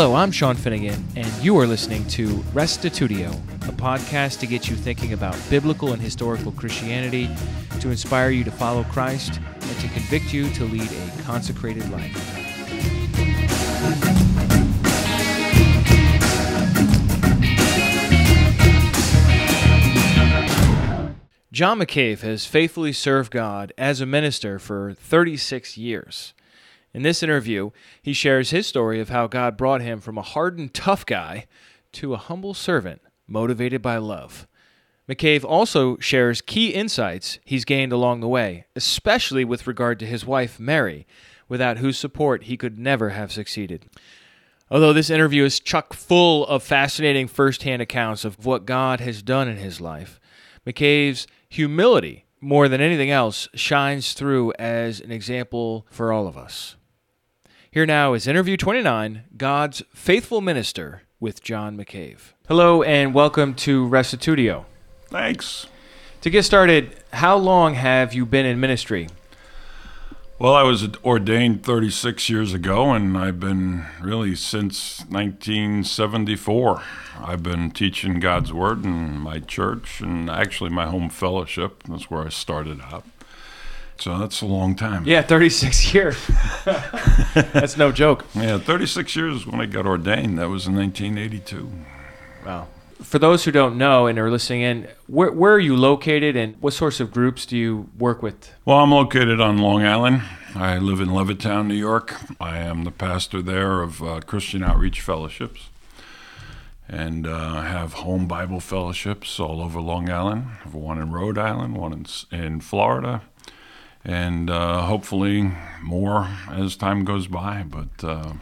Hello, I'm Sean Finnegan, and you are listening to Restitutio, a podcast to get you thinking about biblical and historical Christianity, to inspire you to follow Christ, and to convict you to lead a consecrated life. John McCabe has faithfully served God as a minister for 36 years. In this interview, he shares his story of how God brought him from a hardened, tough guy to a humble servant motivated by love. McCabe also shares key insights he's gained along the way, especially with regard to his wife, Mary, without whose support he could never have succeeded. Although this interview is chock full of fascinating firsthand accounts of what God has done in his life, McCabe's humility, more than anything else, shines through as an example for all of us. Here now is interview 29 God's Faithful Minister with John McCabe. Hello and welcome to Restitutio. Thanks. To get started, how long have you been in ministry? Well, I was ordained 36 years ago, and I've been really since 1974. I've been teaching God's Word in my church and actually my home fellowship. That's where I started out. So that's a long time. Yeah, 36 years. that's no joke. Yeah, 36 years when I got ordained. That was in 1982. Wow. For those who don't know and are listening in, where, where are you located and what sorts of groups do you work with? Well, I'm located on Long Island. I live in Levittown, New York. I am the pastor there of uh, Christian Outreach Fellowships and uh, have home Bible fellowships all over Long Island. I have one in Rhode Island, one in, in Florida, and uh, hopefully more as time goes by. But uh,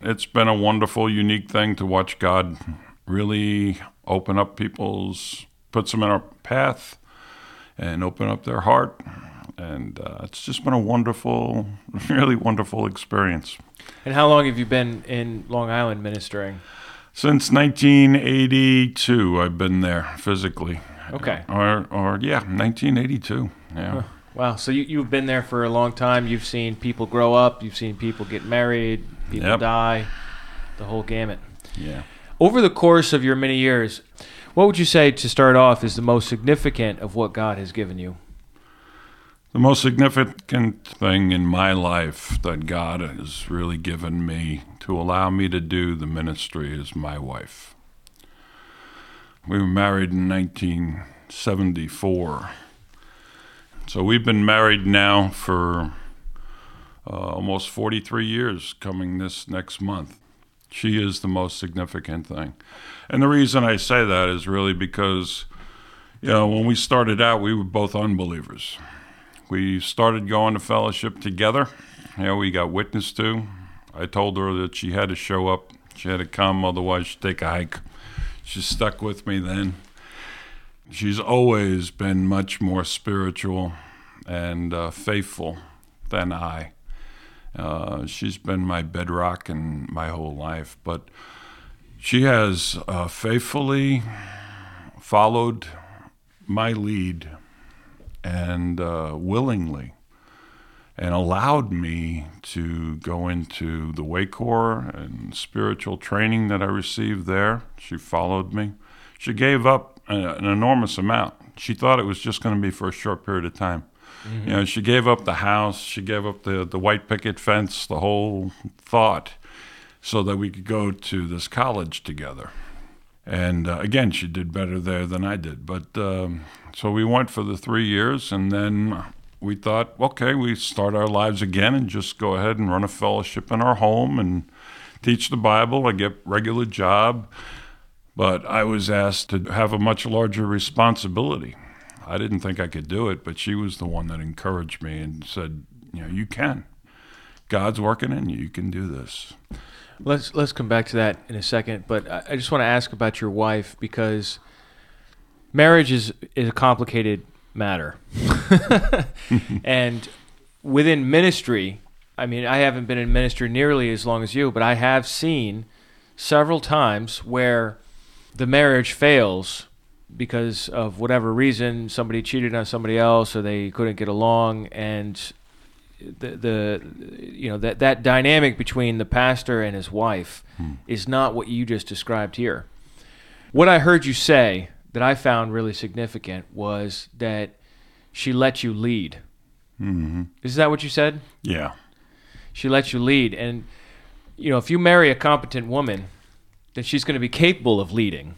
it's been a wonderful, unique thing to watch God really open up people's, puts them in our path, and open up their heart. And uh, it's just been a wonderful, really wonderful experience. And how long have you been in Long Island ministering? Since 1982, I've been there physically. Okay. Or, or yeah, 1982. Yeah. Wow. So you, you've been there for a long time. You've seen people grow up. You've seen people get married, people Yep. die, the whole gamut. Yeah. Over the course of your many years, what would you say to start off is the most significant of what God has given you? The most significant thing in my life that God has really given me to allow me to do the ministry is my wife. We were married in 1974. So we've been married now for uh, almost 43 years, coming this next month. She is the most significant thing. And the reason I say that is really because, you know, when we started out, we were both unbelievers we started going to fellowship together. You know, we got witness to. I told her that she had to show up. She had to come, otherwise she'd take a hike. She stuck with me then. She's always been much more spiritual and uh, faithful than I. Uh, she's been my bedrock in my whole life, but she has uh, faithfully followed my lead and uh, willingly and allowed me to go into the Way Corps and spiritual training that I received there. She followed me. She gave up an enormous amount. She thought it was just going to be for a short period of time. You know, she gave up the house, she gave up the, the white picket fence, the whole thought, so that we could go to this college together. And uh, again, she did better there than I did. But um, so we went for the three years, and then we thought, okay, we start our lives again and just go ahead and run a fellowship in our home and teach the Bible. I get regular job, but I was asked to have a much larger responsibility. I didn't think I could do it, but she was the one that encouraged me and said, you know, you can. God's working in you. You can do this. Let's let's come back to that in a second, but I, just want to ask about your wife because marriage is is a complicated matter, and within ministry, I mean, I haven't been in ministry nearly as long as you, but I have seen several times where the marriage fails because of whatever reason somebody cheated on somebody else or they couldn't get along and the the you know that that dynamic between the pastor and his wife is not what you just described here. What I heard you say that I found really significant was that she let you lead. hmm Is that what you said? Yeah. She lets you lead, and you know if you marry a competent woman, then she's going to be capable of leading.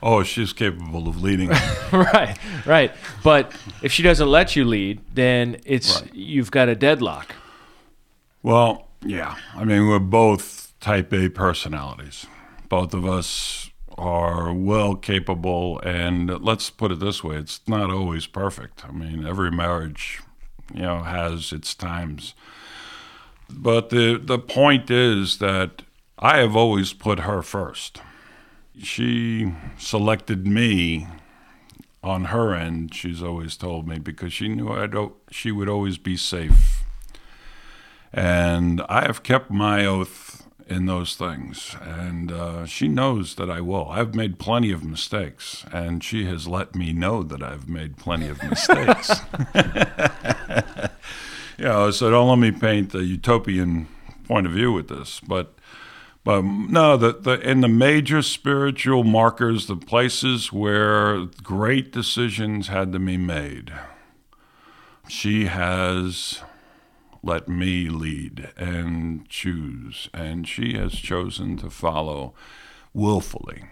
Oh, she's capable of leading. right, right. But if she doesn't let you lead, then it's Right. you've got a deadlock. well, yeah. I mean, we're both type A personalities. Both of us are well capable, and let's put it this way it's not always perfect. I mean, every marriage, you know, has its times. But the, the point is that I have always put her first. She selected me on her end, she's always told me, because she knew I'd, she would always be safe. And I have kept my oath in those things. And uh, she knows that I will. I've made plenty of mistakes, and she has let me know that I've made plenty of mistakes. you know, so don't let me paint the utopian point of view with this, but but no, the, the in the major spiritual markers, the places where great decisions had to be made, she has let me lead and choose, and she has chosen to follow willfully.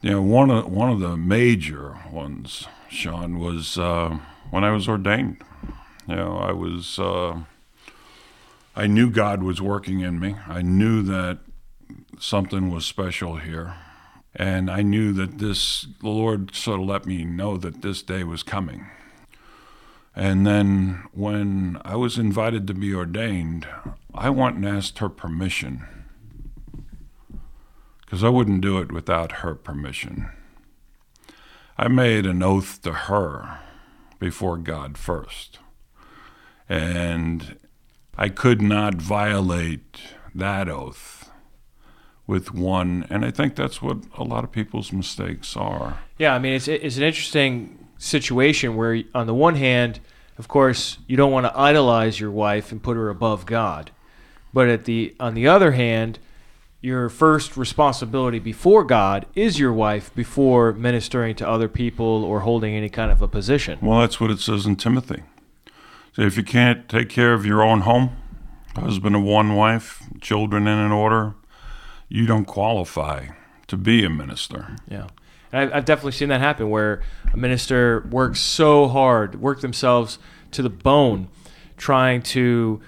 You know, one of one of the major ones, Sean, was uh, when I was ordained. You know, I was. Uh, I knew God was working in me. I knew that something was special here. And I knew that this, the Lord sort of let me know that this day was coming. And then when I was invited to be ordained, I went and asked her permission. Because I wouldn't do it without her permission. I made an oath to her before God first. And I could not violate that oath with one, and I think that's what a lot of people's mistakes are. Yeah, I mean it's it's an interesting situation where on the one hand, of course, you don't want to idolize your wife and put her above God. But at the on the other hand, your first responsibility before God is your wife before ministering to other people or holding any kind of a position. Well, that's what it says in Timothy. So if you can't take care of your own home, husband of one wife, children in an order, you don't qualify to be a minister. Yeah. And I've, definitely seen that happen where a minister works so hard, work themselves to the bone, trying to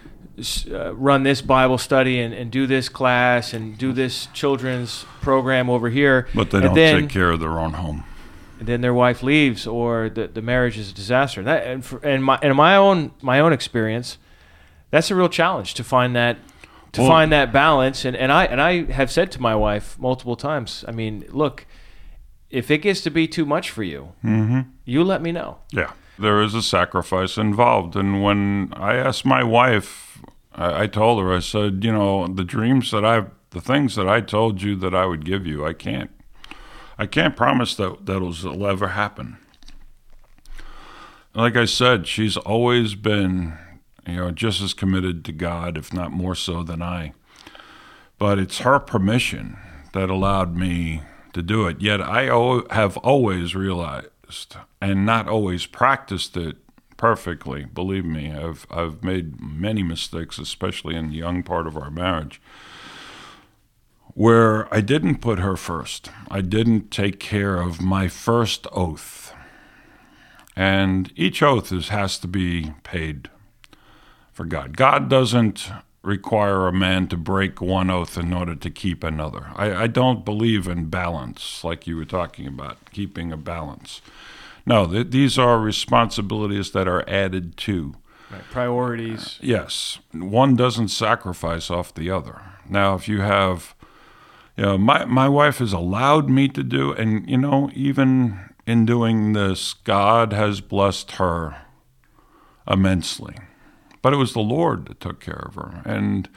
uh, run this Bible study and, and do this class and do this children's program over here. But they and don't then, take care of their own home. and then their wife leaves or the, the marriage is a disaster. And, that, and, for, and my in my own my own experience, that's a real challenge to find that to Well- find that balance. And, and I and I have said to my wife multiple times, I mean, look, if it gets to be too much for you, Mm-hmm. you let me know. Yeah. There is a sacrifice involved. And when I asked my wife, I, I told her, I said, you know, the dreams that I've, the things that I told you that I would give you, I can't, I can't promise that that'll ever happen. Like I said, she's always been, you know, just as committed to God, if not more so than I. But it's her permission that allowed me to do it. Yet I have always realized and not always practiced it perfectly. Believe me, I've I've made many mistakes, especially in the young part of our marriage, where I didn't put her first. I didn't take care of my first oath. And each oath is, has to be paid for God. God doesn't require a man to break one oath in order to keep another. I, I don't believe in balance, like you were talking about, keeping a balance. No, th- these are responsibilities that are added to. Right. Priorities. Yes, one doesn't sacrifice off the other. Now, if you have, you know, my my wife has allowed me to do, and you know, even in doing this, God has blessed her immensely. But it was the Lord that took care of her, and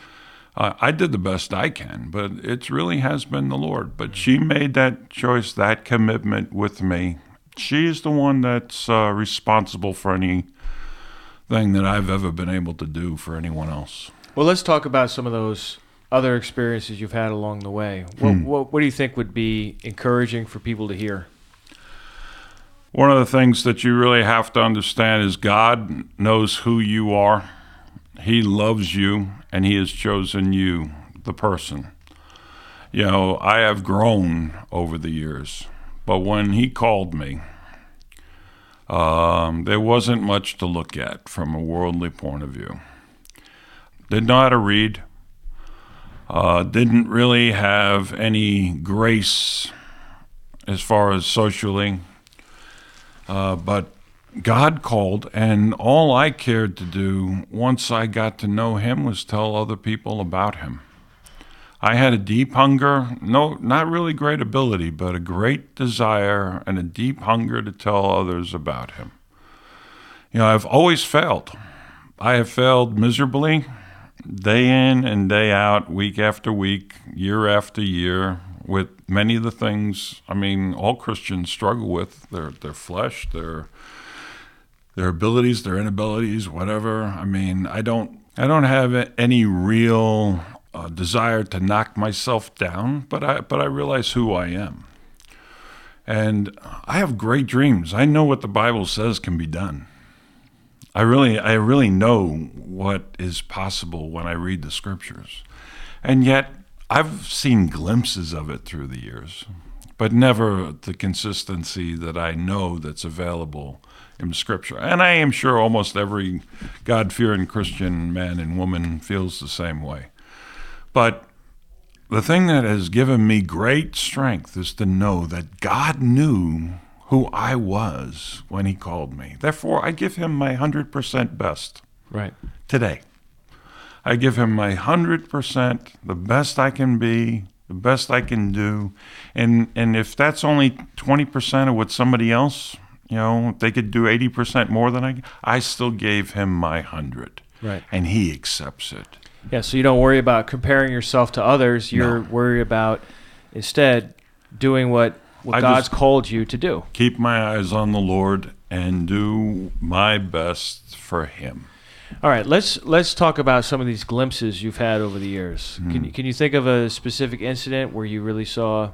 uh, I did the best I can. But it really has been the Lord. But she made that choice, that commitment with me. She's the one that's uh, responsible for any thing that I've ever been able to do for anyone else. Well, let's talk about some of those other experiences you've had along the way. What, Hmm. what, what do you think would be encouraging for people to hear? One of the things that you really have to understand is God knows who you are. He loves you and he has chosen you, the person. You know, I have grown over the years, but when he called me, um, there wasn't much to look at from a worldly point of view. Didn't know how to read, uh, didn't really have any grace as far as socially. Uh, but God called, and all I cared to do once I got to know Him was tell other people about Him. I had a deep hunger, no, not really great ability, but a great desire and a deep hunger to tell others about Him. You know, I've always failed. I have failed miserably, day in and day out, week after week, year after year, with many of the things I mean all Christians struggle with their their flesh, their their abilities, their inabilities, whatever. I mean, I don't I don't have any real uh, desire to knock myself down, but I but I realize who I am. And I have great dreams. I know what the Bible says can be done. I really I really know what is possible when I read the scriptures. And yet I've seen glimpses of it through the years, but never the consistency that I know that's available in Scripture. And I am sure almost every God fearing Christian man and woman feels the same way. But the thing that has given me great strength is to know that God knew who I was when He called me. Therefore, I give Him my 100% best Right. today. I give him my 100%, the best I can be, the best I can do. And and if that's only 20% of what somebody else, you know, they could do 80% more than I I still gave him my 100. Right. And he accepts it. Yeah, so you don't worry about comparing yourself to others. You're No. worried about instead doing what, what I God's called you to do. Keep my eyes on the Lord and do my best for him. All right, let's let's talk about some of these glimpses you've had over the years. Hmm. Can you can you think of a specific incident where you really saw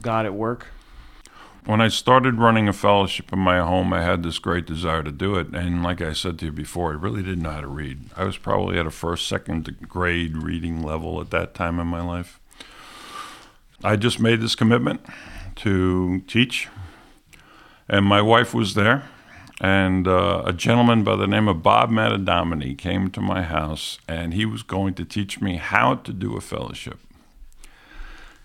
God at work? When I started running a fellowship in my home, I had this great desire to do it. And like I said to you before, I really didn't know how to read. I was probably at a first, second grade reading level at that time in my life. I just made this commitment to teach, and my wife was there. And uh, a gentleman by the name of Bob Matadomini came to my house, and he was going to teach me how to do a fellowship.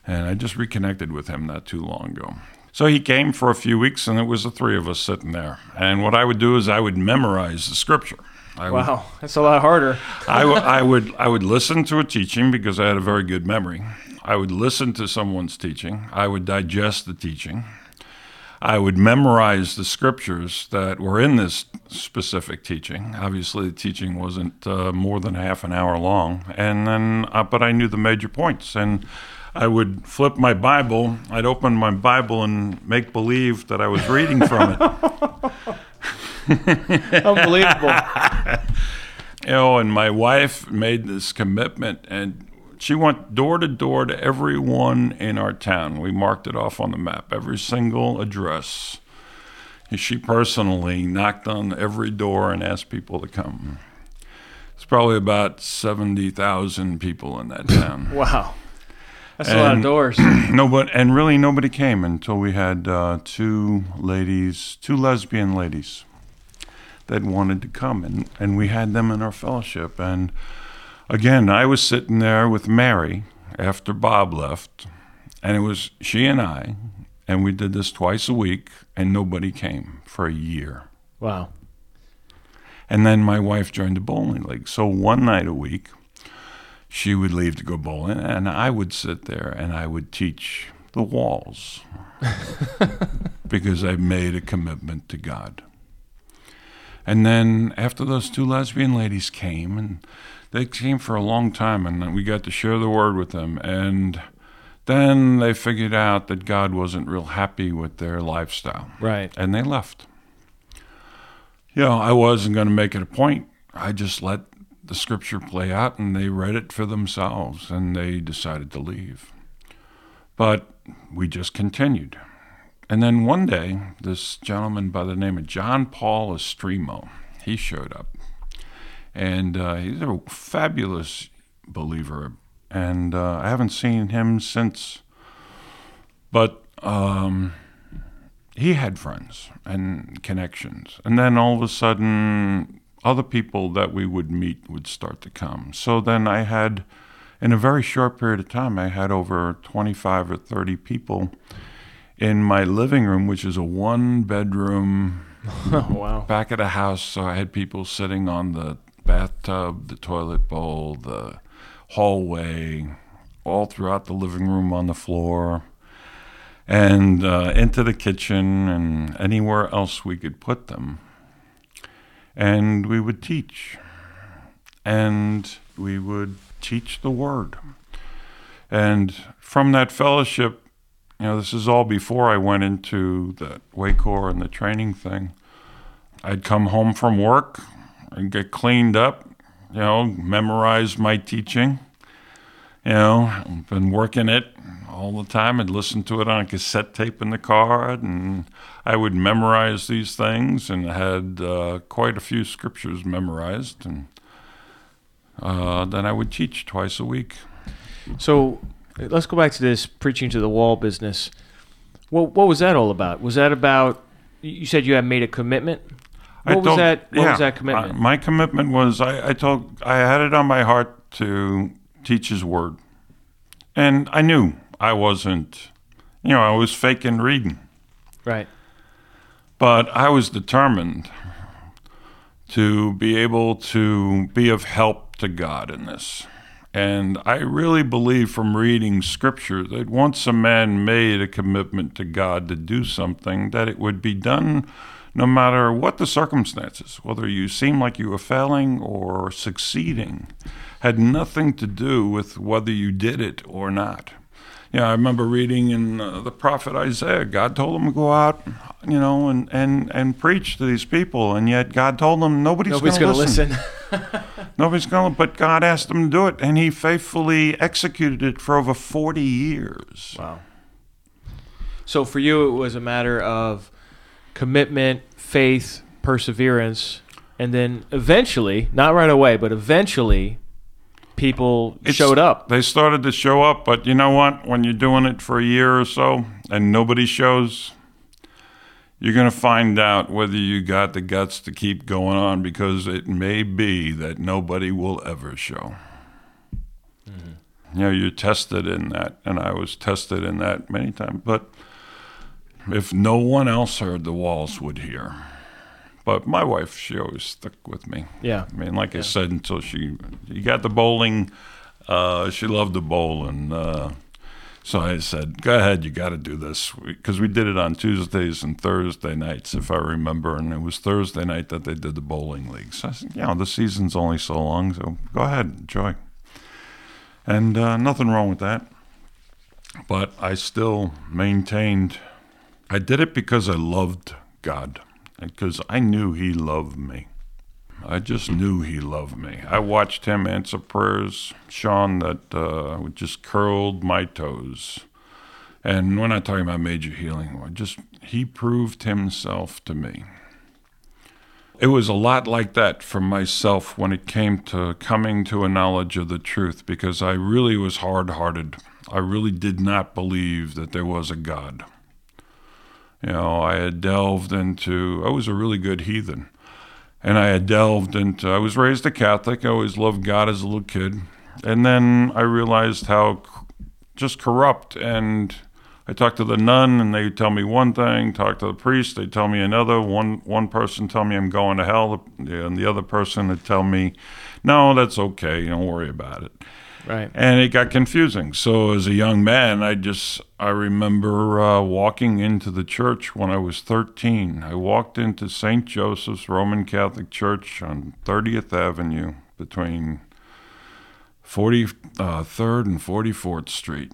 And I just reconnected with him not too long ago. So he came for a few weeks, and it was the three of us sitting there. And what I would do is I would memorize the scripture. I would, Wow, that's a lot harder. I, w- I would I would listen to a teaching because I had a very good memory. I would listen to someone's teaching. I would digest the teaching. I would memorize the scriptures that were in this specific teaching. Obviously, the teaching wasn't uh, more than half an hour long, and then uh, but I knew the major points and. I would flip my Bible. I'd open my Bible and make believe that I was reading from it. Unbelievable. you know, and my wife made this commitment, and she went door to door to everyone in our town. We marked it off on the map, every single address. And she personally knocked on every door and asked people to come. It's probably about 70,000 people in that town. Wow. That's a lot of And- doors. Nobody, and really nobody came until we had uh, two ladies, two lesbian ladies that wanted to come, and, and we had them in our fellowship. And again, I was sitting there with Mary after Bob left, and it was she and I, and we did this twice a week, and nobody came for a year. Wow. And then my wife joined the bowling league. So one night a week, she would leave to go bowling, and I would sit there and I would teach the walls because I made a commitment to God. And then after those two lesbian ladies came, and they came for a long time, and we got to share the word with them. And then they figured out that God wasn't real happy with their lifestyle Right. and they left. you know, I wasn't going to make it a point. I just let the scripture play out and they read it for themselves and they decided to leave. But we just continued. And then one day, this gentleman by the name of John Paul Estremo, he showed up. And uh, he's a fabulous believer. And uh, I haven't seen him since. But um, he had friends and connections. And then all of a sudden, other people that we would meet would start to come. So then I had, in a very short period of time, I had over 25 or 30 people in my living room, which is a one bedroom wow. back of the house. So I had people sitting on the bathtub, the toilet bowl, the hallway, all throughout the living room on the floor, and uh, into the kitchen and anywhere else we could put them. And we would teach. And we would teach the word. And from that fellowship, you know, this is all before I went into the Way Corps and the training thing. I'd come home from work and get cleaned up, you know, memorize my teaching. You know, been working it all the time. I'd listen to it on a cassette tape in the car, and I would memorize these things, and had uh, quite a few scriptures memorized, and uh, then I would teach twice a week. So let's go back to this preaching to the wall business. What what was that all about? Was that about? You said you had made a commitment. I What was told- that? What yeah, was that commitment? uh, my commitment was I, I told I had it on my heart to teach His Word, and I knew I wasn't, you know, I was faking reading, right. but I was determined to be able to be of help to God in this. And I really believe from reading scripture that once a man made a commitment to God to do something, that it would be done no matter what the circumstances, whether you seem like you were failing or succeeding, had nothing to do with whether you did it or not. Yeah, I remember reading in uh, the prophet Isaiah, God told him to go out, you know, and, and, and preach to these people, and yet God told him nobody's, Nobody's going to listen. listen. Nobody's going to, but God asked him to do it, and he faithfully executed it for over 40 years. wow. So for you, it was a matter of commitment, faith, perseverance, and then eventually, not right away, but eventually, people It's- showed up. They started to show up, but you know what? When you're doing it for a year or so and nobody shows, you're going to find out whether you got the guts to keep going on because it may be that nobody will ever show. Mm-hmm. You know, you're tested in that, and I was tested in that many times. But if no one else heard, the walls would hear. But my wife, she always stuck with me. Yeah. I mean, like I said, until she, you got the bowling, uh, she loved the bowl, and uh, so I said, "Go ahead, you got to do this," because we did it on Tuesdays and Thursday nights, if I remember, and it was Thursday night that they did the bowling league. So I said, "You know, the season's only so long, so go ahead, enjoy." And uh, nothing wrong with that, but I still maintained. I did it because I loved God, because I knew He loved me. I just knew he loved me. I watched him answer prayers, Sean, that uh, just curled my toes. And we're not talking about major healing. Just he proved himself to me. It was a lot like that for myself when it came to coming to a knowledge of the truth, because I really was hard-hearted. I really did not believe that there was a God. You know, I had delved into. I was a really good heathen and I had delved into. I was raised a Catholic. I always loved God as a little kid, and then I realized how just corrupt. And I talked to the nun, and they tell me one thing. Talk to the priest, they tell me another. One one person tell me I'm going to hell, and the other person would tell me, "No, that's okay. Don't worry about it." Right. and it got confusing. So as a young man, I just I remember uh, walking into the church when I was 13. I walked into St. Joseph's Roman Catholic Church on 30th Avenue between 43rd and 44th Street.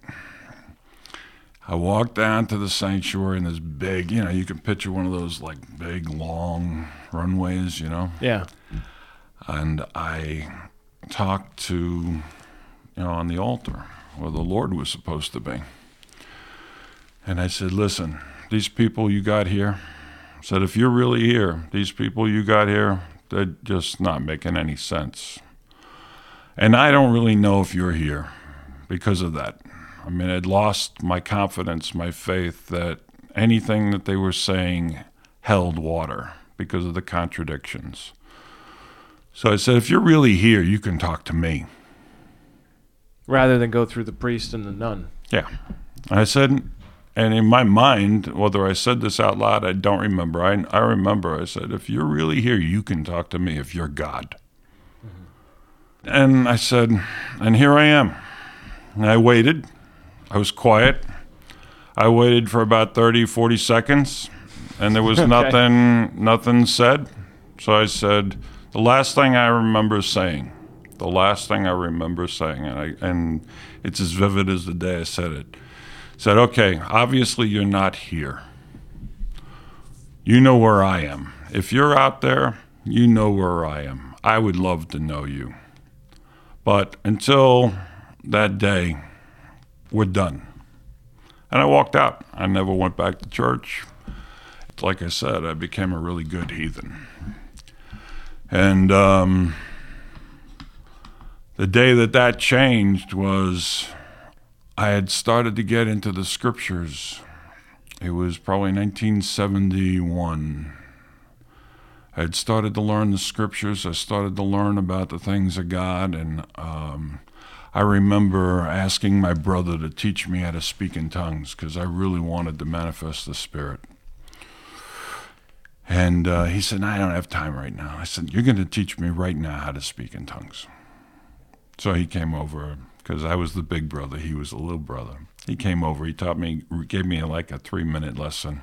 I walked down to the sanctuary in this big, you know, you can picture one of those like big, long runways, you know, Yeah. and I talked to, know, on the altar where the Lord was supposed to be. And I said, listen, these people you got here, I said, if you're really here, these people you got here, they're just not making any sense. And I don't really know if you're here because of that. I mean, I'd lost my confidence, my faith that anything that they were saying held water because of the contradictions. So I said, if you're really here, you can talk to me. Rather than go through the priest and the nun. Yeah. I said, and in my mind, whether I said this out loud, I don't remember. I, I remember I said, if you're really here, you can talk to me if you're God. Mm-hmm. And I said, and here I am. And I waited. I was quiet. I waited for about 30, 40 seconds, and there was Okay. nothing, nothing said. So I said, the last thing I remember saying, the last thing I remember saying, and, I, and it's as vivid as the day I said it. Said, okay, obviously you're not here. You know where I am. If you're out there, you know where I am. I would love to know you. But until that day, we're done. And I walked out. I never went back to church. Like I said, I became a really good heathen. And um, the day that that changed was I had started to get into the scriptures. It was probably 1971. I had started to learn the scriptures. I started to learn about the things of God, and um, I remember asking my brother to teach me how to speak in tongues because I really wanted to manifest the Spirit. And uh, he said, I don't have time right now. I said, You're going to teach me right now how to speak in tongues. So he came over because I was the big brother, he was the little brother. He came over, he taught me, gave me like a three minute lesson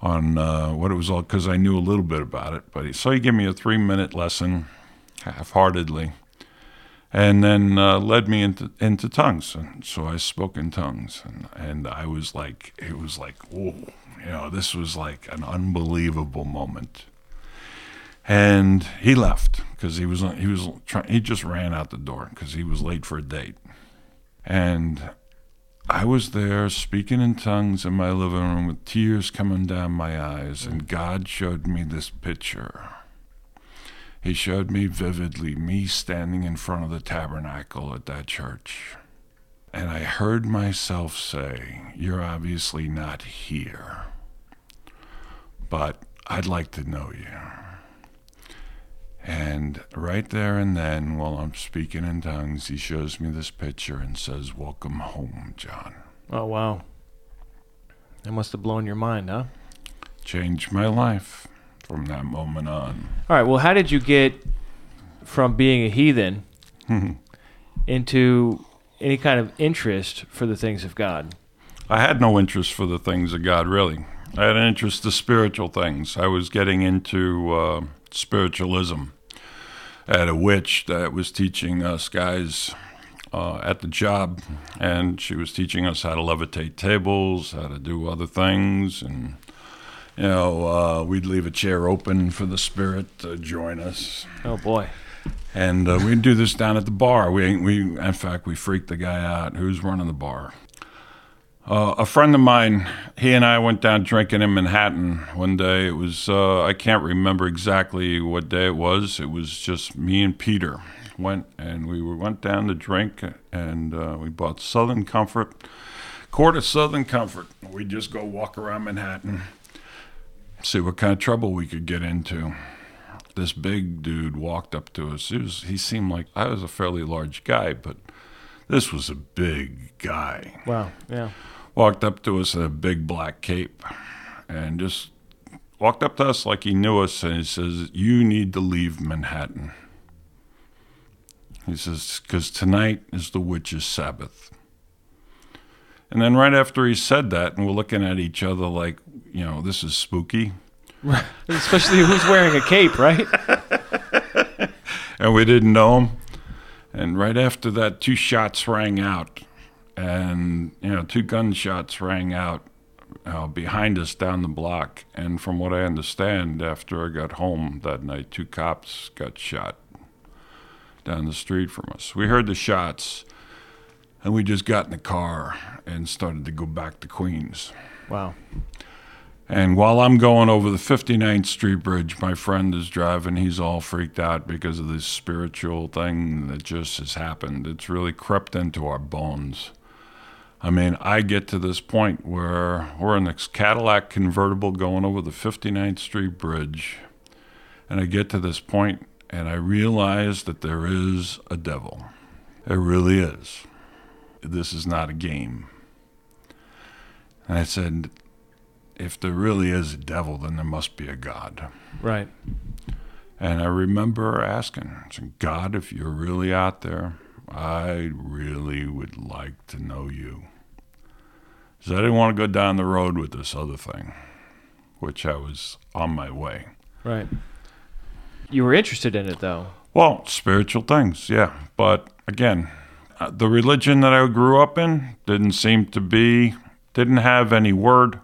on uh, what it was all, because I knew a little bit about it. But he, so he gave me a three minute lesson, half heartedly, and then uh, led me into, into tongues. And so I spoke in tongues, and, and I was like, it was like, whoa, you know, this was like an unbelievable moment and he left because he was he was trying he just ran out the door because he was late for a date. And i was there speaking in tongues in my living room with tears coming down my eyes and god showed me this picture. He showed me vividly me standing in front of the tabernacle at that church. And i heard myself say you're obviously not here but i'd like to know you and right there and then, while I'm speaking in tongues, he shows me this picture and says, Welcome home, John. Oh, wow. That must have blown your mind, huh? Changed my life from that moment on. All right. Well, how did you get from being a heathen into any kind of interest for the things of God? I had no interest for the things of God, really. I had an interest to spiritual things. I was getting into uh, spiritualism. Had a witch that was teaching us guys uh, at the job, and she was teaching us how to levitate tables, how to do other things, and you know, uh, we'd leave a chair open for the spirit to join us. Oh boy. And uh, we'd do this down at the bar. We, we, in fact, we freaked the guy out who's running the bar. Uh, a friend of mine, he and I went down drinking in Manhattan one day. It was, uh, I can't remember exactly what day it was. It was just me and Peter went, and we went down to drink, and uh, we bought Southern Comfort, quart of Southern Comfort. We'd just go walk around Manhattan, see what kind of trouble we could get into this big dude walked up to us. He, was, he seemed like I was a fairly large guy, but this was a big guy. Wow. Yeah. Walked up to us in a big black cape and just walked up to us like he knew us and he says, You need to leave Manhattan. He says, Because tonight is the witch's Sabbath. And then right after he said that, and we're looking at each other like, you know, this is spooky. Especially who's wearing a cape, right? and we didn't know him. And right after that, two shots rang out, and you know, two gunshots rang out uh, behind us down the block. And from what I understand, after I got home that night, two cops got shot down the street from us. We heard the shots, and we just got in the car and started to go back to Queens. Wow. And while I'm going over the 59th Street Bridge, my friend is driving. He's all freaked out because of this spiritual thing that just has happened. It's really crept into our bones. I mean, I get to this point where we're in this Cadillac convertible going over the 59th Street Bridge, and I get to this point and I realize that there is a devil. It really is. This is not a game. And I said, if there really is a devil, then there must be a God. Right. And I remember asking, God, if you're really out there, I really would like to know you. Because I didn't want to go down the road with this other thing, which I was on my way. Right. You were interested in it, though. Well, spiritual things, yeah. But again, uh, the religion that I grew up in didn't seem to be, didn't have any word.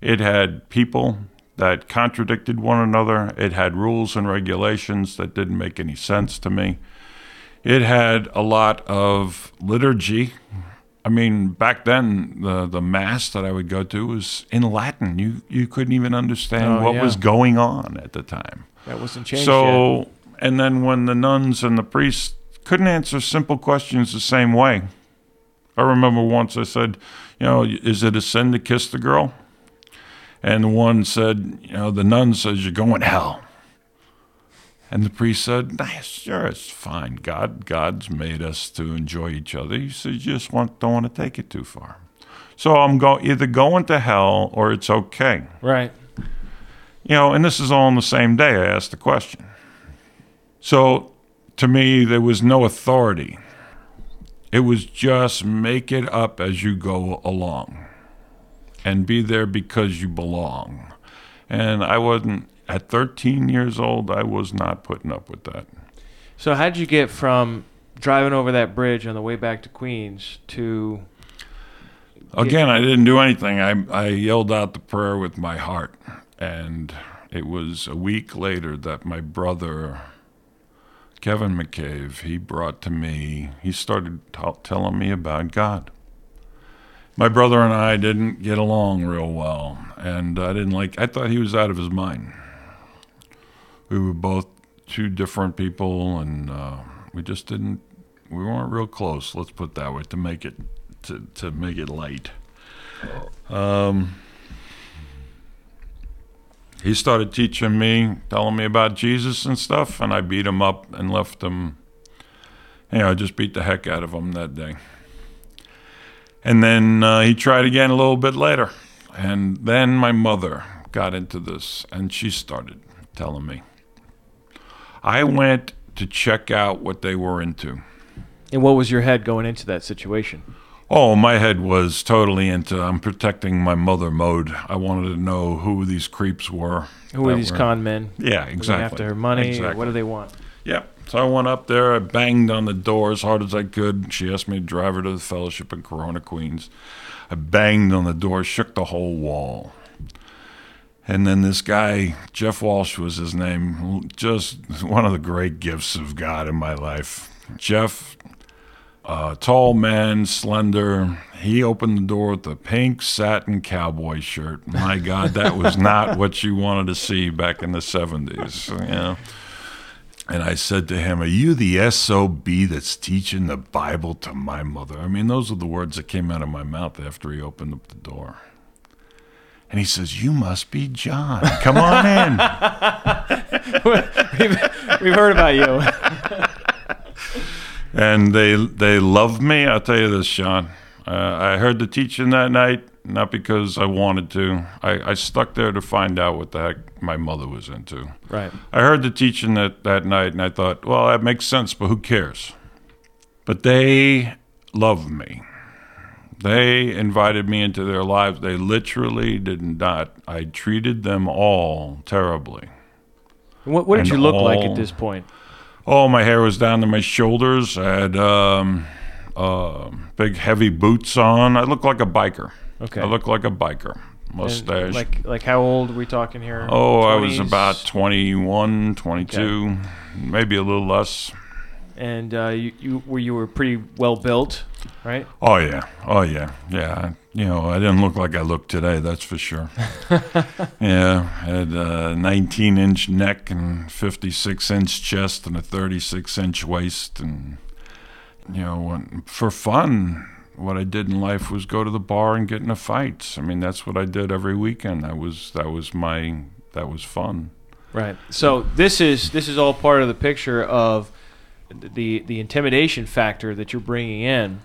It had people that contradicted one another. It had rules and regulations that didn't make any sense to me. It had a lot of liturgy. I mean, back then, the, the mass that I would go to was in Latin. You, you couldn't even understand Oh, what yeah. was going on at the time. That wasn't changed yet. So, and then when the nuns and the priests couldn't answer simple questions the same way. I remember once I said, you know, is it a sin to kiss the girl? And the one said, you know, the nun says you're going to hell. And the priest said, nah, sure, it's fine. God, God's made us to enjoy each other. He said, you just want, don't want to take it too far. So I'm go either going to hell or it's okay. Right. You know, and this is all on the same day I asked the question. So to me, there was no authority. It was just make it up as you go along and be there because you belong. And I wasn't, at 13 years old, I was not putting up with that. So how did you get from driving over that bridge on the way back to Queens to Again, I didn't do anything. I, I yelled out the prayer with my heart. And it was a week later that my brother, Kevin McCabe, he brought to me, he started t- telling me about God. My brother and I didn't get along real well. And I didn't like, I thought he was out of his mind. We were both two different people, and uh, we just didn't, we weren't real close, let's put it that way, to make it to, to make it light. Um, he started teaching me, telling me about Jesus and stuff, and I beat him up and left him. You know, I just beat the heck out of him that day. And then uh, he tried again a little bit later. And then my mother got into this, and she started telling me. I went to check out what they were into. and what was your head going into that situation? Oh, my head was totally into I'm protecting my mother mode. I wanted to know who these creeps were. Who are these were- con men? Yeah, exactly. After her money? Exactly. What do they want? Yeah. So I went up there. I banged on the door as hard as I could. She asked me to drive her to the fellowship in Corona, Queens. I banged on the door, shook the whole wall. And then this guy, Jeff Walsh was his name, just one of the great gifts of God in my life. Jeff, uh, tall man, slender. He opened the door with a pink satin cowboy shirt. My God, that was not what you wanted to see back in the 70s. You know? And I said to him, Are you the SOB that's teaching the Bible to my mother? I mean, those are the words that came out of my mouth after he opened up the door. And he says, You must be John. Come on in. we've, we've heard about you. and they they loved me. I'll tell you this, Sean. Uh, I heard the teaching that night, not because I wanted to. I, I stuck there to find out what the heck my mother was into. right. I heard the teaching that, that night, and I thought, well, that makes sense, but who cares? But they love me. They invited me into their lives. They literally did not. I treated them all terribly. What, what did And you look like at this point? Oh, my hair was down to my shoulders. I had um, uh, big heavy boots on. I look like a biker. Okay. I look like a biker. And, Mustache. like like how old are we talking here? oh, I was about 21, 22, maybe a little less. And uh, you, you were you were pretty well built, right? Oh yeah, oh yeah, yeah. You know, I didn't look like I look today. That's for sure. yeah, I had a 19 inch neck and 56 inch chest and a 36 inch waist, and you know, for fun, what I did in life was go to the bar and get into fights. I mean, that's what I did every weekend. That was that was my that was fun. Right. So this is this is all part of the picture of the the intimidation factor that you're bringing in,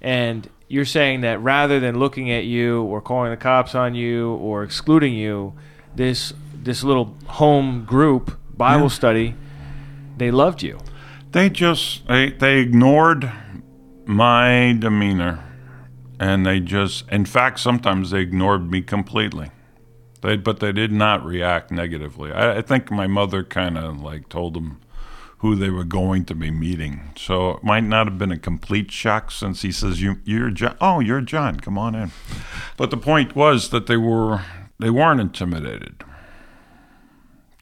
and you're saying that rather than looking at you or calling the cops on you or excluding you, this this little home group Bible Yeah. study, they loved you. They just they they ignored my demeanor, and they just in fact sometimes they ignored me completely. They but they did not react negatively. I, I think my mother kind of like told them who they were going to be meeting, so it might not have been a complete shock since he says you you're John. Oh, you're John. Come on in. But the point was that they were they weren't intimidated.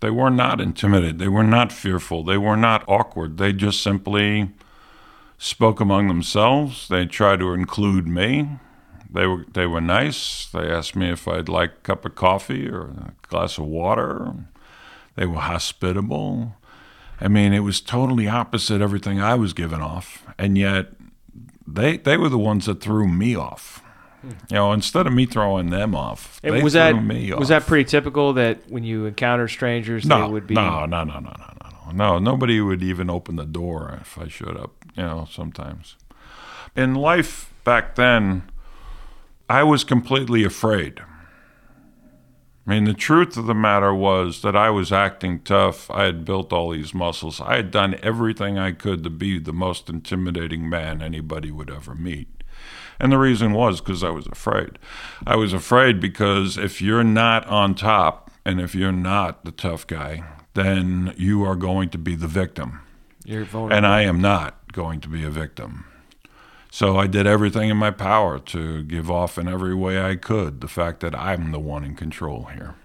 They were not intimidated. They were not fearful. They were not awkward. They just simply spoke among themselves. They tried to include me. They were they were nice. They asked me if I'd like a cup of coffee or a glass of water. They were hospitable. I mean, it was totally opposite everything I was giving off, and yet they they were the ones that threw me off. You know, instead of me throwing them off, they was threw that me was that pretty typical that when you encounter strangers, No, they would be no, no, no, no, no, no, no. No, nobody would even open the door if I showed up. You know, sometimes in life back then, I was completely afraid. I mean, the truth of the matter was that I was acting tough. I had built all these muscles. I had done everything I could to be the most intimidating man anybody would ever meet. And the reason was because I was afraid. I was afraid because if you're not on top and if you're not the tough guy, then you are going to be the victim. you're vulnerable. And I am not going to be a victim. So I did everything in my power to give off in every way I could the fact that I'm the one in control here.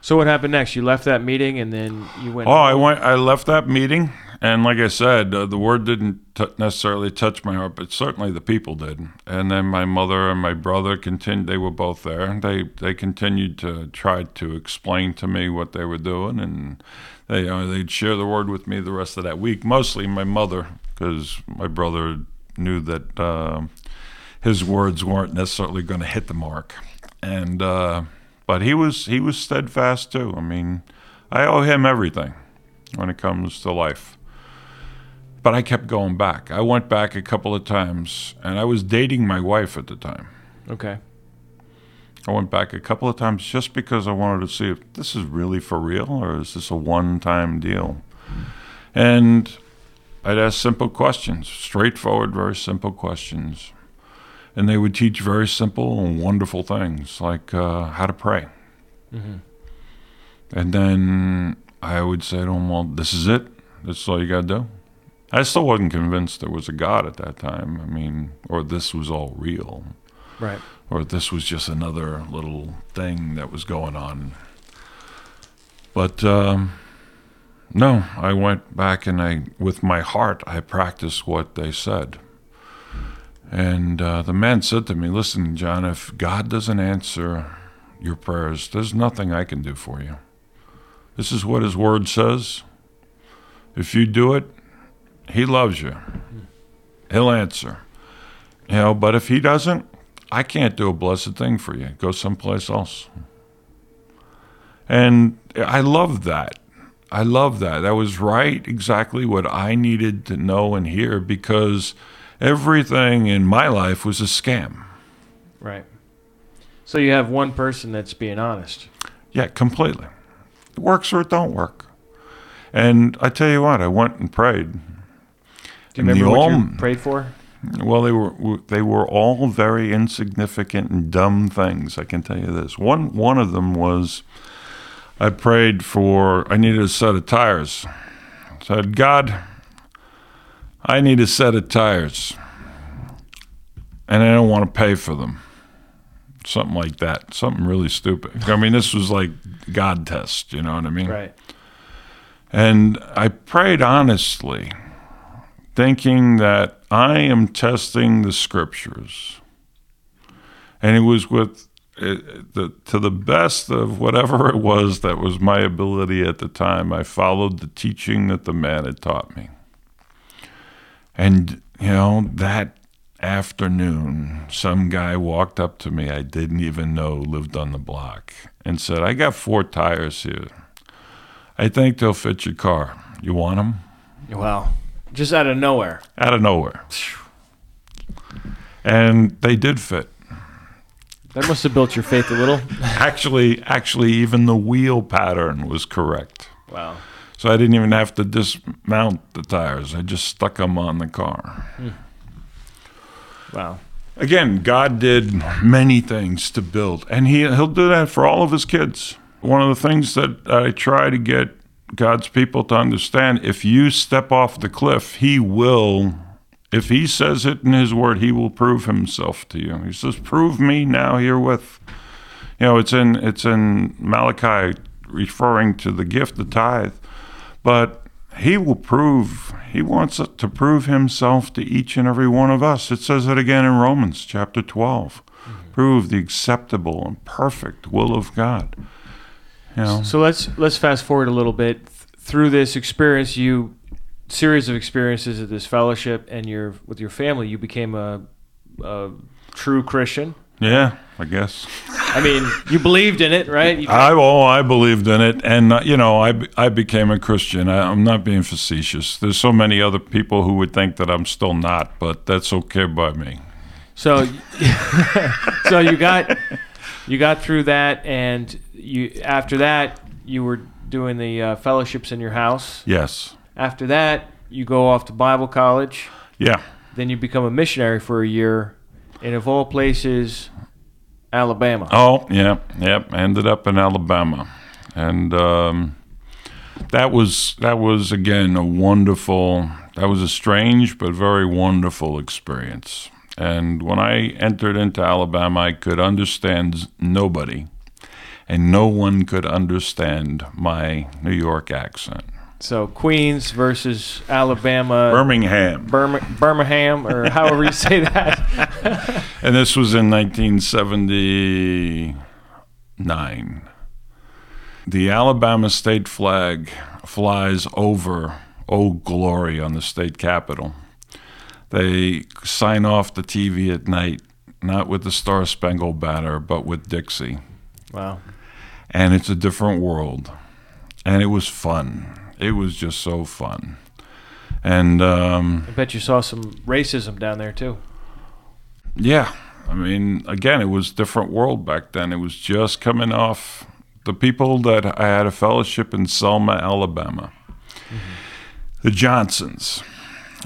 so what happened next? You left that meeting and then you went. Oh, I went. I left that meeting, and like I said, uh, the word didn't t- necessarily touch my heart, but certainly the people did. And then my mother and my brother continued. They were both there. They they continued to try to explain to me what they were doing, and they uh, they'd share the word with me the rest of that week. Mostly my mother, because my brother knew that uh, his words weren't necessarily going to hit the mark, and. Uh, but he was he was steadfast too. I mean, I owe him everything when it comes to life. But I kept going back. I went back a couple of times, and I was dating my wife at the time. Okay. I went back a couple of times just because I wanted to see if this is really for real or is this a one-time deal. And I'd ask simple questions, straightforward, very simple questions. And they would teach very simple and wonderful things like uh, how to pray. And then I would say to them, Well, this is it. This is all you got to do. I still wasn't convinced there was a God at that time. I mean, or this was all real Right. or this was just another little thing that was going on. But um, no, I went back and I, with my heart, I practiced what they said. And uh, the man said to me, Listen, John, if God doesn't answer your prayers, there's nothing I can do for you. This is what His Word says. If you do it, He loves you, He'll answer. You know, but if He doesn't, I can't do a blessed thing for you. Go someplace else. And I love that. I love that. That was right, exactly what I needed to know and hear because everything in my life was a scam. Right. So you have one person that's being honest. Yeah, completely. It works or it don't work. And I tell you what, I went and prayed. Do you And remember what you prayed for? Well, they were they were all very insignificant and dumb things. I can tell you this. One one of them was I prayed for I needed a set of tires. I said, God, I need a set of tires, and I don't want to pay for them. Something like that. Something really stupid. I mean, this was like God test. You know what I mean? Right. And I prayed honestly, thinking that I am testing the scriptures. And it was with it, the, to the best of whatever it was that was my ability at the time, I followed the teaching that the man had taught me. And, you know, that afternoon, some guy walked up to me I didn't even know lived on the block and said, I got four tires here. I think they'll fit your car. You want them? Wow. Just out of nowhere. Out of nowhere. And they did fit. That must have built your faith a little. Actually, actually, even the wheel pattern was correct. Wow. So I didn't even have to dismount the tires. I just stuck them on the car. Hmm. Wow. Again, God did many things to build, and he, He'll do that for all of His kids. One of the things that I try to get God's people to understand if you step off the cliff, He will, if He says it in His Word, He will prove Himself to you. He says, Prove me now herewith. You know, it's in, it's in Malachi referring to the gift, the tithe, but He will prove, He wants to prove Himself to each and every one of us. It says it again in Romans chapter 12. Mm-hmm. Prove the acceptable and perfect will of God. You know? So let's let's fast forward a little bit through this experience. You series of experiences at this fellowship, and your with your family, you became a, a true Christian. Yeah, I guess. I mean, you believed in it, right? You, I oh, I believed in it, and uh, you know, I I became a Christian. I, I'm not being facetious. There's so many other people who would think that I'm still not, but that's okay by me. so so you got you got through that, and you after that you were doing the uh, fellowships in your house. Yes. After that, you go off to Bible college. Yeah. Then you become a missionary for a year, and of all places, Alabama. Oh, yeah, yep. Ended up in Alabama, and um, that was that was again a wonderful. That was a strange but very wonderful experience. And when I entered into Alabama, I could understand nobody, and no one could understand my New York accent. So Queens versus Alabama, Birmingham, Birmingham, Birmingham or however you say that. and this was in 1979. The Alabama state flag flies over Old Glory on the state capitol. They sign off the TV at night, not with the Star Spangled Banner, but with Dixie. wow. And it's a different world. And it was fun. It was just so fun. And um, I bet you saw some racism down there too. Yeah, I mean, again, it was different world back then. It was just coming off the people that I had a fellowship in Selma, Alabama, the Johnsons,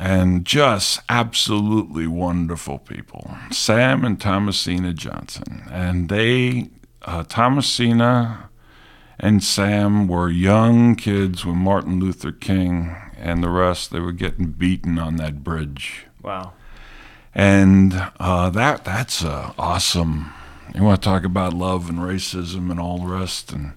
and just absolutely wonderful people, Sam and Thomasina Johnson, and they, uh, Thomasina and Sam were young kids when Martin Luther King and the rest they were getting beaten on that bridge Wow. and uh, that that's uh, awesome. You want to talk about love and racism and all the rest, and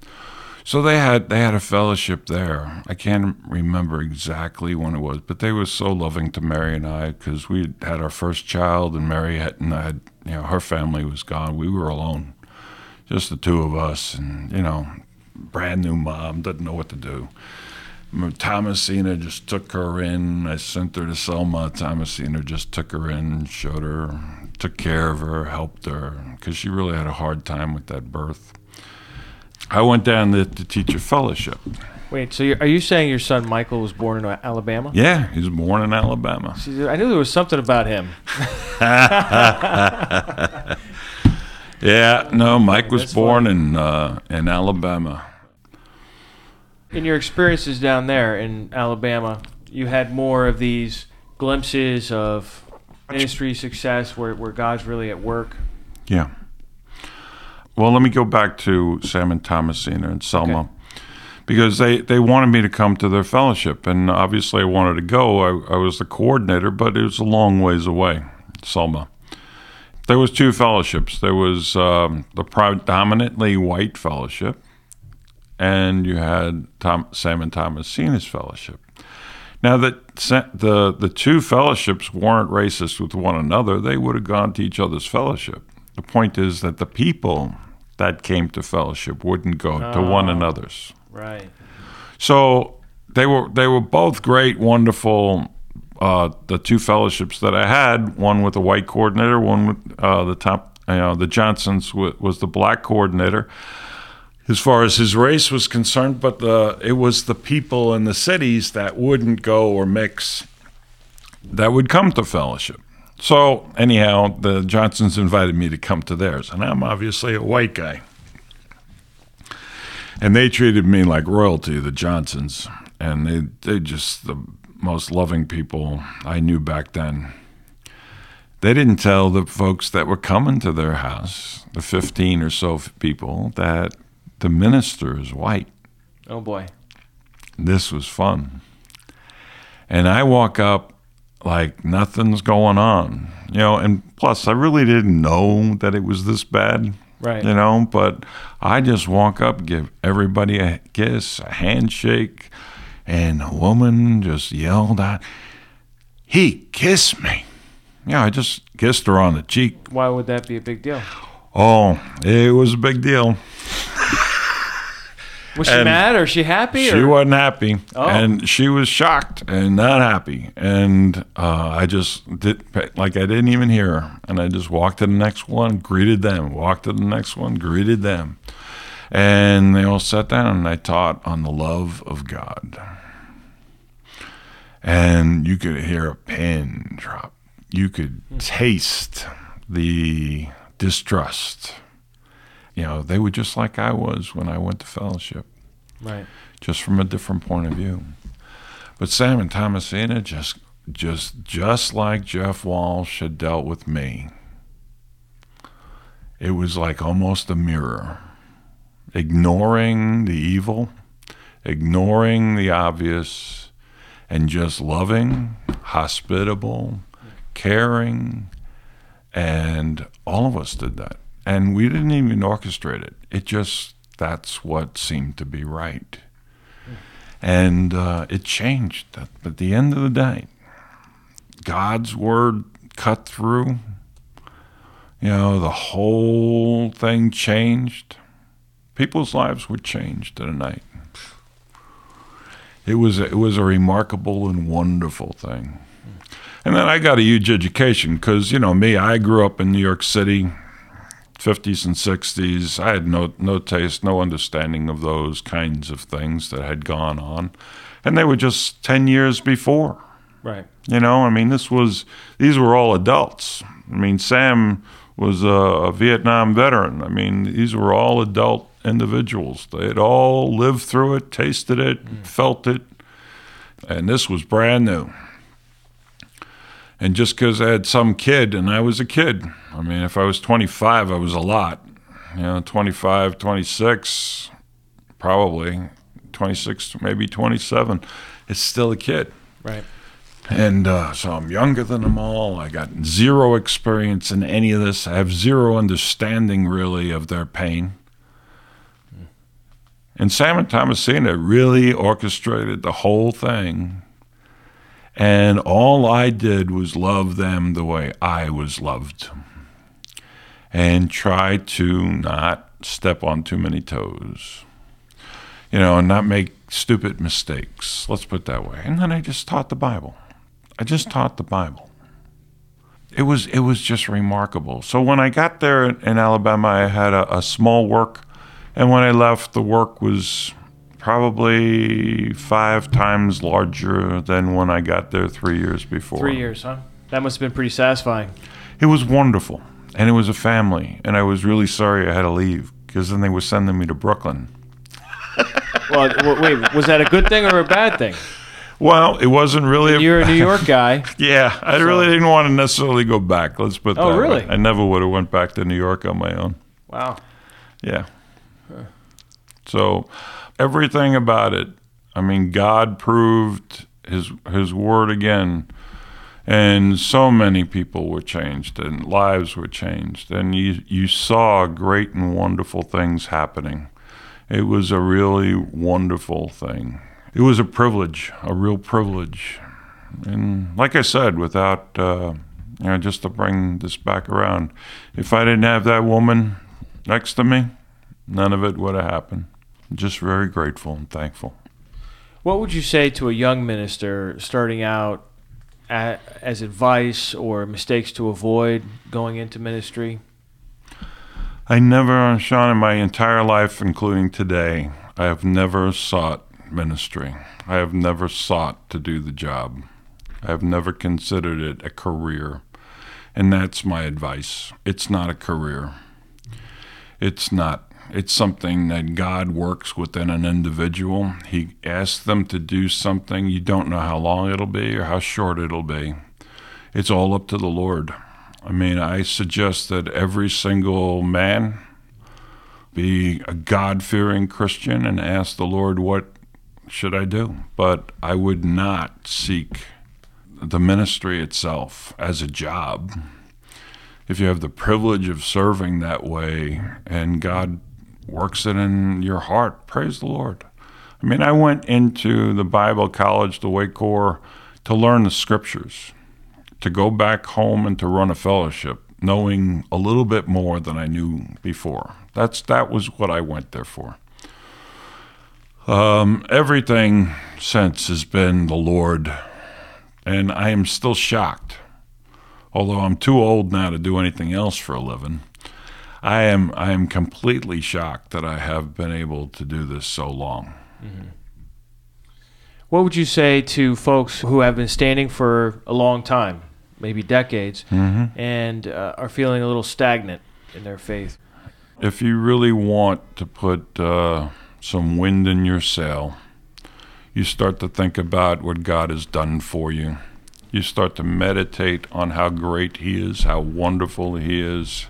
so they had they had a fellowship there. I can't remember exactly when it was, but they were so loving to Mary and I because we had our first child, and Mary had, and I had you know her family was gone. We were alone, just the two of us, and you know, brand new mom didn't know what to do. Thomasina just took her in. I sent her to Selma. Thomasina just took her in, showed her, took care of her, helped her, because she really had a hard time with that birth. I went down there to teach a fellowship. Wait, so you're, are you saying your son Michael was born in Alabama? Yeah, he was born in Alabama. I knew there was something about him. Yeah, no, Mike was That's born in uh, in Alabama. In your experiences down there in Alabama, you had more of these glimpses of ministry success where, where God's really at work. Yeah. Well, let me go back to Sam and Thomasina and Selma. because they, they wanted me to come to their fellowship. And obviously, I wanted to go. I, I was the coordinator, but it was a long ways away, Selma. There was two fellowships. There was um, the predominantly white fellowship, and you had Tom, Sam and Thomasina's fellowship. Now that the the two fellowships weren't racist with one another, they would have gone to each other's fellowship. The point is that the people that came to fellowship wouldn't go to one another's. Right. So they were they were both great, wonderful. Uh, the two fellowships that I had, one with the white coordinator, one with uh, the top, you know, the Johnsons w- was the black coordinator. As far as his race was concerned, but the it was the people in the cities that wouldn't go or mix that would come to fellowship. So anyhow, the Johnsons invited me to come to theirs, and I'm obviously a white guy and they treated me like royalty, the Johnsons, and they they just the most loving people I knew back then. They didn't tell the folks that were coming to their house, the fifteen or so people, that the minister is white. Oh boy. This was fun, and I walk up like nothing's going on, you know. And plus, I really didn't know that it was this bad. Right. You know, but I just walk up, give everybody a kiss, a handshake, and a woman just yelled out, He kissed me. Yeah, I just kissed her on the cheek. Why would that be a big deal? Oh, it was a big deal. Was she And mad or she happy? She wasn't happy, Oh. and she was shocked and not happy. And uh, I just did like I didn't even hear her, and I just walked to the next one, greeted them, walked to the next one, greeted them, and they all sat down, and I taught on the love of God. And you could hear a pin drop. You could hmm. taste the distrust. You know, they were just like I was when I went to fellowship Right. just from a different point of view. But Sam and Thomasina just just just like Jeff Walsh had dealt with me. It was like almost a mirror. Ignoring the evil, ignoring the obvious, and just loving, hospitable, caring, and all of us did that. And we didn't even orchestrate it. It just, that's what seemed to be right. And uh, it changed. At the end of the day, God's word cut through. You know, the whole thing changed. People's lives were changed in a night. It was it was a remarkable and wonderful thing. And then I got a huge education because you know me, I grew up in New York City, 50s and 60s. I had no no taste, no understanding of those kinds of things that had gone on, and they were just 10 years before. Right. You know, I mean, this was these were all adults. I mean, Sam was a, a Vietnam veteran. I mean, these were all adult individuals. They had all lived through it, tasted it, felt it, and this was brand new. And just because I had some kid, and I was a kid, I mean, if I was 25, I was a lot. You know, 25, 26, probably 26, maybe 27, it's still a kid. Right. And uh, so I'm younger than them all. I got zero experience in any of this. I have zero understanding, really, of their pain. And Sam and Thomasina really orchestrated the whole thing. And all I did was love them the way I was loved and try to not step on too many toes, you know, and not make stupid mistakes. Let's put it that way. And then I just taught the Bible. I just taught the Bible. It was it was just remarkable. So when I got there in, Alabama, I had a, a small work, and when I left, the work was probably five times larger than when I got there three years before. Three years, huh? That must have been pretty satisfying. It was wonderful, and it was a family, and I was really sorry I had to leave because then they were sending me to Brooklyn. Well, wait, was that a good thing or a bad thing? Well, it wasn't really. a- You're a New York guy. Yeah, I really didn't want to necessarily go back. Let's put Oh, that way. really? I never would have went back to New York on my own. Wow. Yeah. So everything about it, I mean, God proved his his word again. And so many people were changed and lives were changed. And you, you saw great and wonderful things happening. It was a really wonderful thing. It was a privilege, a real privilege. And like I said, without, uh, you know, just to bring this back around, if I didn't have that woman next to me, none of it would have happened. Just very grateful and thankful. What would you say to a young minister starting out at, as advice or mistakes to avoid going into ministry? I never, Sean, in my entire life, including today, I have never sought ministry. I have never sought to do the job. I have never considered it a career. And that's my advice. It's not a career. It's not. It's something that God works within an individual. He asks them to do something. You don't know how long it'll be or how short it'll be. It's all up to the Lord. I mean, I suggest that every single man be a God fearing Christian and ask the Lord, what should I do? But I would not seek the ministry itself as a job. If you have the privilege of serving that way and God works it in your heart, praise the Lord. I mean, I went into the Bible college, the Way Corps, to learn the scriptures, to go back home and to run a fellowship, knowing a little bit more than I knew before. That's that was what I went there for. Um, everything since has been the Lord, and I am still shocked. Although I'm too old now to do anything else for a living, I am I am completely shocked that I have been able to do this so long. Mm-hmm. What would you say to folks who have been standing for a long time, maybe decades, mm-hmm. and uh, are feeling a little stagnant in their faith? If you really want to put uh, some wind in your sail, you start to think about what God has done for you. You start to meditate on how great He is, how wonderful He is,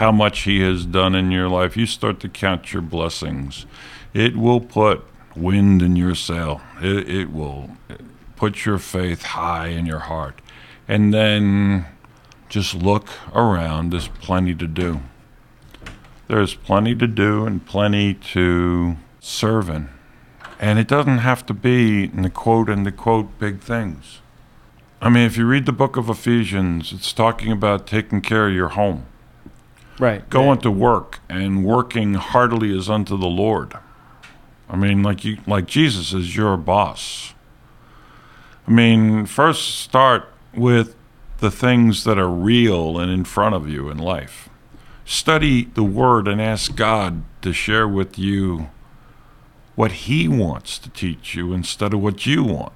how much He has done in your life. You start to count your blessings. It will put wind in your sail, it, it will put your faith high in your heart. And then just look around. There's plenty to do. There's plenty to do and plenty to serve in. And it doesn't have to be in the quote and the quote big things. I mean, if you read the book of Ephesians, it's talking about taking care of your home. Right. Going to work and working heartily as unto the Lord. I mean, like you, like Jesus is your boss. I mean, first start with the things that are real and in front of you in life study the Word and ask God to share with you what He wants to teach you instead of what you want.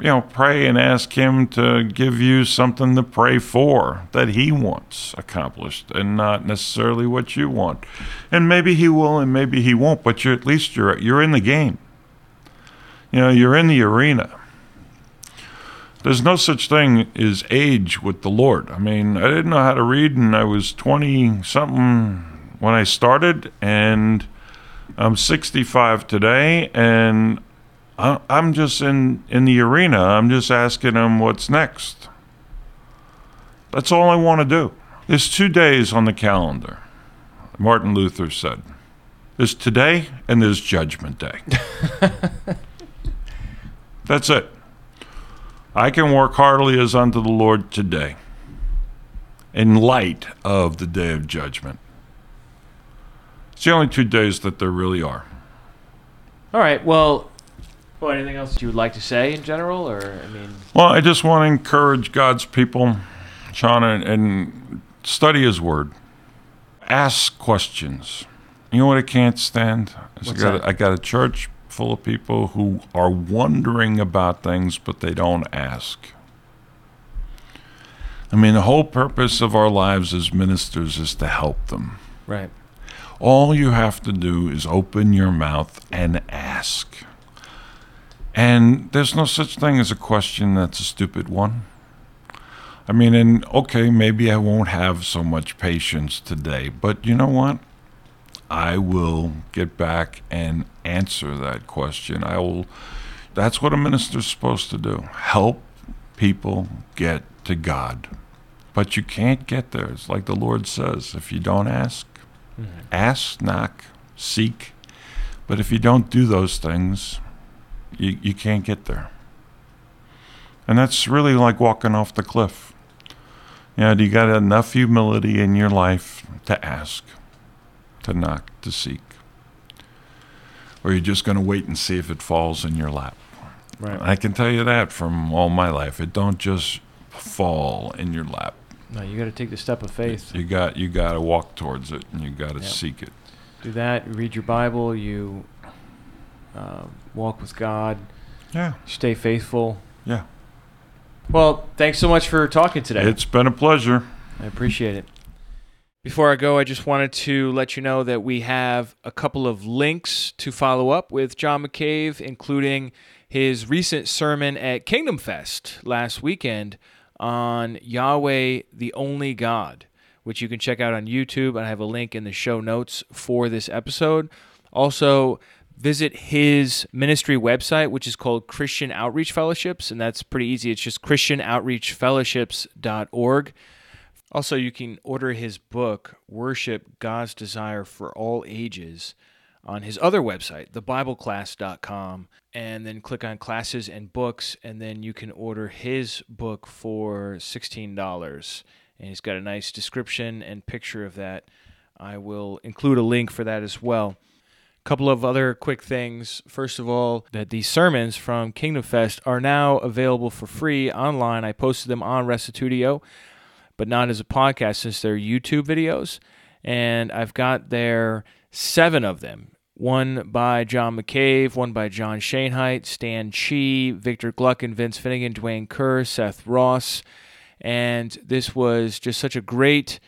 You know, pray and ask Him to give you something to pray for that He wants accomplished and not necessarily what you want. And maybe He will and maybe He won't, but you're, at least you're, you're in the game. You know, you're in the arena there's no such thing as age with the Lord. I mean, I didn't know how to read, and I was 20 something when I started, and I'm 65 today, and I'm just in, in the arena. I'm just asking him what's next. That's all I want to do. There's two days on the calendar, Martin Luther said. There's today and there's Judgment Day. That's it. I can work heartily as unto the Lord today in light of the day of judgment. It's the only two days that there really are. All right. Well, well, anything else you would like to say in general, or I mean? Well, I just want to encourage God's people, Sean, and, study His Word. Ask questions. You know what I can't stand? I got, I got a church full of people who are wondering about things, but they don't ask. I mean, the whole purpose of our lives as ministers is to help them. Right. All you have to do is open your mouth and ask. And there's no such thing as a question that's a stupid one. I mean, and okay, maybe I won't have so much patience today, but you know what? I will get back and answer that question. I will. That's what a minister's supposed to do help people get to God. But you can't get there. It's like the Lord says if you don't ask, mm-hmm. ask, knock, seek. But if you don't do those things, you, you can't get there. And that's really like walking off the cliff. You know, you got enough humility in your life to ask, to knock, to seek? Or you're just going to wait and see if it falls in your lap? Right. I can tell you that from all my life. It don't just fall in your lap. No, you got to take the step of faith. You got you got to walk towards it, and you got to yep. seek it. Do that. Read your Bible. You uh, walk with God. Yeah. Stay faithful. Yeah. Well, thanks so much for talking today. It's been a pleasure. I appreciate it. Before I go, I just wanted to let you know that we have a couple of links to follow up with John McCave, including his recent sermon at Kingdom Fest last weekend on Yahweh, the only God, which you can check out on YouTube. I have a link in the show notes for this episode. Also, visit his ministry website, which is called Christian Outreach Fellowships, and that's pretty easy. It's just ChristianOutreachFellowships.org. Also, you can order his book, Worship God's Desire for All Ages, on his other website, thebibleclass.com, and then click on classes and books, and then you can order his book for $16. And he's got a nice description and picture of that. I will include a link for that as well. Couple of other quick things. First of all, that these sermons from Kingdom Fest are now available for free online. I posted them on Restitutio, but not as a podcast since they're YouTube videos. And I've got there seven of them one by John McCave, one by John Schoenheit, Stan Chi, Victor Gluck, and Vince Finnegan, Dwayne Kerr, Seth Ross. And this was just such a great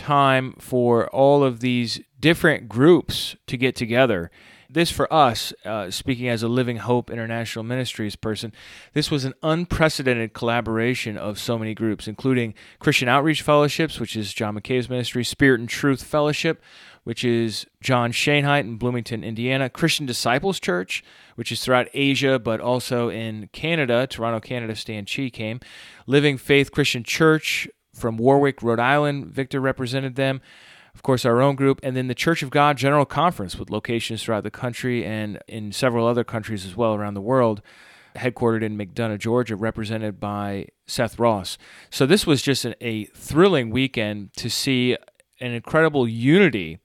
time for all of these different groups to get together. This, for us, uh, speaking as a Living Hope International Ministries person, this was an unprecedented collaboration of so many groups, including Christian Outreach Fellowships, which is John McCabe's ministry, Spirit and Truth Fellowship, which is John Schoenheit in Bloomington, Indiana, Christian Disciples Church, which is throughout Asia, but also in Canada, Toronto, Canada, Stan Chi came, Living Faith Christian Church from Warwick, Rhode Island, Victor represented them of course, our own group, and then the Church of God General Conference with locations throughout the country and in several other countries as well around the world, headquartered in McDonough, Georgia, represented by Seth Ross. So this was just an, a thrilling weekend to see an incredible unity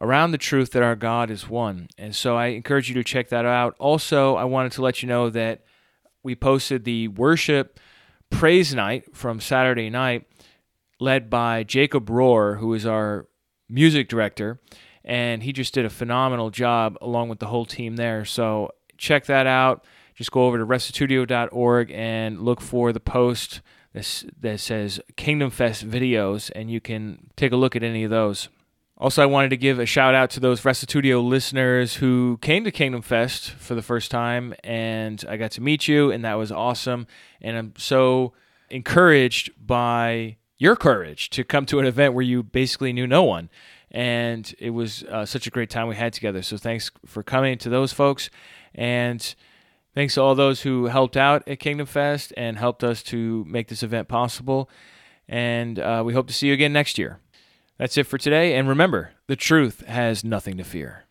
around the truth that our God is one. And so I encourage you to check that out. Also, I wanted to let you know that we posted the worship praise night from Saturday night, led by Jacob Rohr, who is our music director, and he just did a phenomenal job along with the whole team there. So check that out. Just go over to restitutio.org and look for the post that says Kingdom Fest videos, and you can take a look at any of those. Also, I wanted to give a shout out to those Restitutio listeners who came to Kingdom Fest for the first time, and I got to meet you, and that was awesome. And I'm so encouraged by your courage to come to an event where you basically knew no one. And it was uh, such a great time we had together. So thanks for coming to those folks. And thanks to all those who helped out at Kingdom Fest and helped us to make this event possible. And uh, we hope to see you again next year. That's it for today. And remember, the truth has nothing to fear.